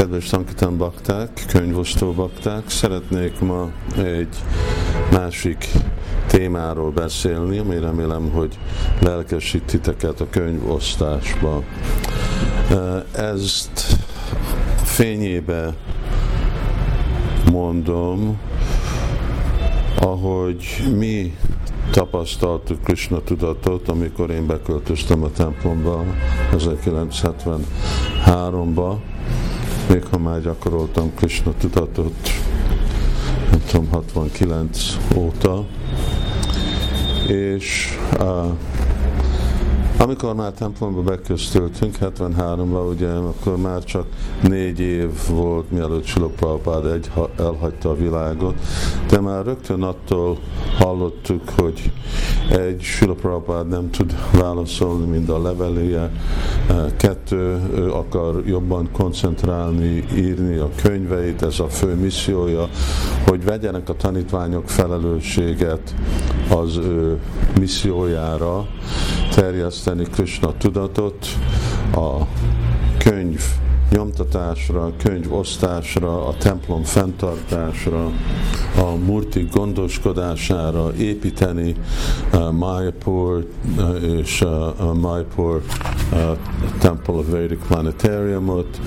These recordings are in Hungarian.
Kedves Sankitán bakták, könyvosztó bakták, szeretnék ma egy másik témáról beszélni, ami remélem, hogy lelkesít titeket a könyvosztásba. Ezt fényébe mondom, ahogy mi tapasztaltuk Krishna tudatot, amikor én beköltöztem a templomba 1973-ba, még ha már gyakoroltam Krishna tudatot, nem tudom, 69 óta, és uh, amikor már templomba beköztöltünk, 73-ban, ugye, akkor már csak négy év volt, mielőtt Silopalpád egy elhagyta a világot, de már rögtön attól hallottuk, hogy egy Silopalpád nem tud válaszolni, mint a leveléje, kettő, ő akar jobban koncentrálni, írni a könyveit, ez a fő missziója, hogy vegyenek a tanítványok felelősséget az ő missziójára, terjeszteni Krishna tudatot, a könyv nyomtatásra, a könyv osztásra, a templom fenntartásra, a murti gondoskodására építeni uh, Mayapur uh, és uh, Mayapur uh, Temple of Vedic Planetariumot.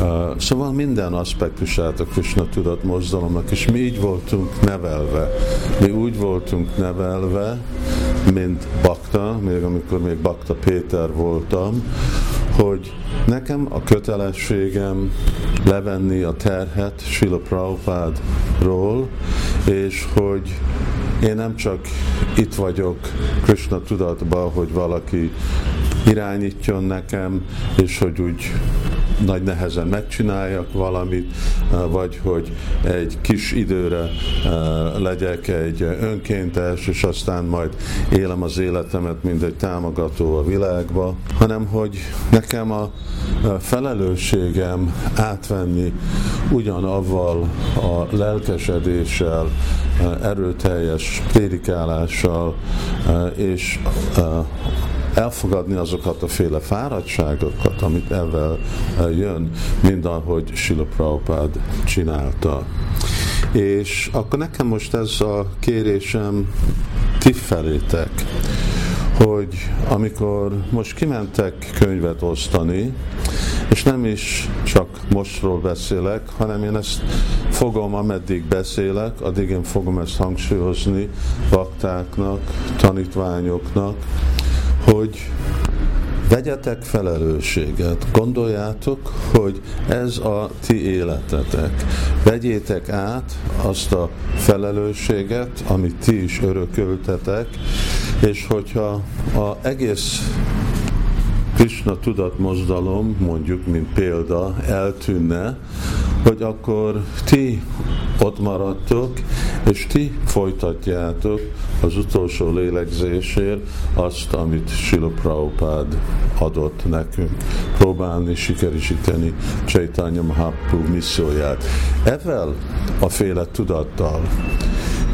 Uh, szóval minden aspektusát a Krishna tudat mozdalomnak, és mi így voltunk nevelve. Mi úgy voltunk nevelve, mint bakta, még amikor még bakta Péter voltam, hogy nekem a kötelességem levenni a terhet Sila Prabhupádról, és hogy én nem csak itt vagyok Krishna tudatban, hogy valaki irányítjon nekem, és hogy úgy nagy nehezen megcsináljak valamit, vagy hogy egy kis időre legyek egy önkéntes, és aztán majd élem az életemet, mint egy támogató a világba, hanem hogy nekem a felelősségem átvenni ugyanavval a lelkesedéssel, erőteljes prédikálással és elfogadni azokat a féle fáradtságokat, amit ebben jön, mint ahogy Sila Prabhupád csinálta. És akkor nekem most ez a kérésem ti felétek, hogy amikor most kimentek könyvet osztani, és nem is csak mostról beszélek, hanem én ezt fogom, ameddig beszélek, addig én fogom ezt hangsúlyozni baktáknak, tanítványoknak, hogy vegyetek felelősséget, gondoljátok, hogy ez a ti életetek. Vegyétek át azt a felelősséget, amit ti is örököltetek, és hogyha a egész Krishna tudatmozdalom, mondjuk, mint példa, eltűnne, hogy akkor ti ott maradtok, és ti folytatjátok az utolsó lélegzésért azt, amit Sila Prabhupád adott nekünk. Próbálni sikerisíteni Chaitanya Mahaprabhu misszióját. Ezzel a féle tudattal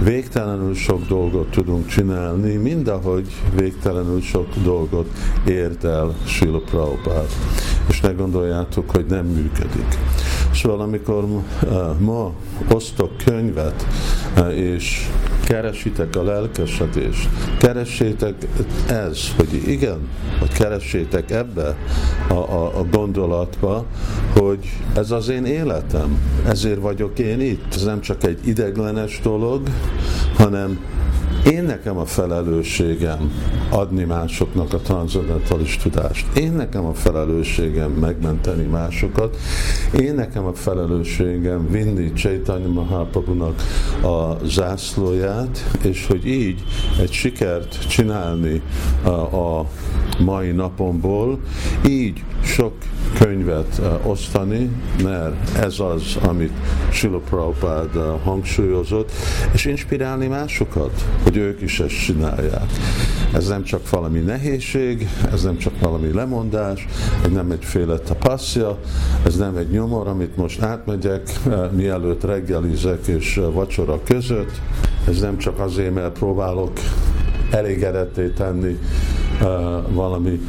végtelenül sok dolgot tudunk csinálni, mindahogy végtelenül sok dolgot ért el Sila Prabhupád. És ne gondoljátok, hogy nem működik. Szóval amikor uh, ma osztok könyvet, és keresitek a lelkesedést, keressétek ez, hogy igen, hogy keressétek ebbe a, a, a gondolatba, hogy ez az én életem, ezért vagyok én itt. Ez nem csak egy ideglenes dolog, hanem én nekem a felelősségem adni másoknak a transzendentális tudást. Én nekem a felelősségem megmenteni másokat. Én nekem a felelősségem vinni Chaitanya Mahaprabhunak a zászlóját, és hogy így egy sikert csinálni a, a mai napomból, így sok könyvet uh, osztani, mert ez az, amit Sila Prabhupád uh, hangsúlyozott, és inspirálni másokat, hogy ők is ezt csinálják. Ez nem csak valami nehézség, ez nem csak valami lemondás, ez nem egyféle tapaszja, ez nem egy nyomor, amit most átmegyek, uh, mielőtt reggelizek és uh, vacsora között, ez nem csak azért, mert próbálok elégedetté tenni valami,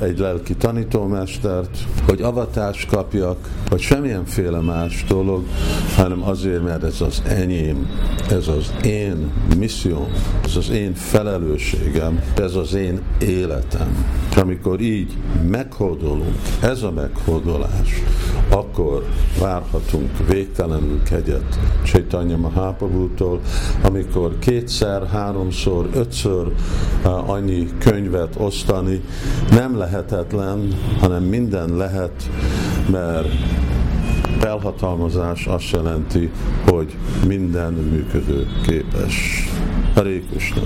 egy lelki tanítómestert, hogy avatást kapjak, vagy semmilyenféle más dolog, hanem azért, mert ez az enyém, ez az én misszióm, ez az én felelősségem, ez az én életem. És amikor így meghódolunk, ez a meghódolás, akkor várhatunk végtelenül kegyet Csaitanya Mahaprabhutól, amikor kétszer, háromszor, ötször annyi könyvet osztani nem lehetetlen, hanem minden lehet, mert felhatalmazás azt jelenti, hogy minden működő képes. Hare Krishna.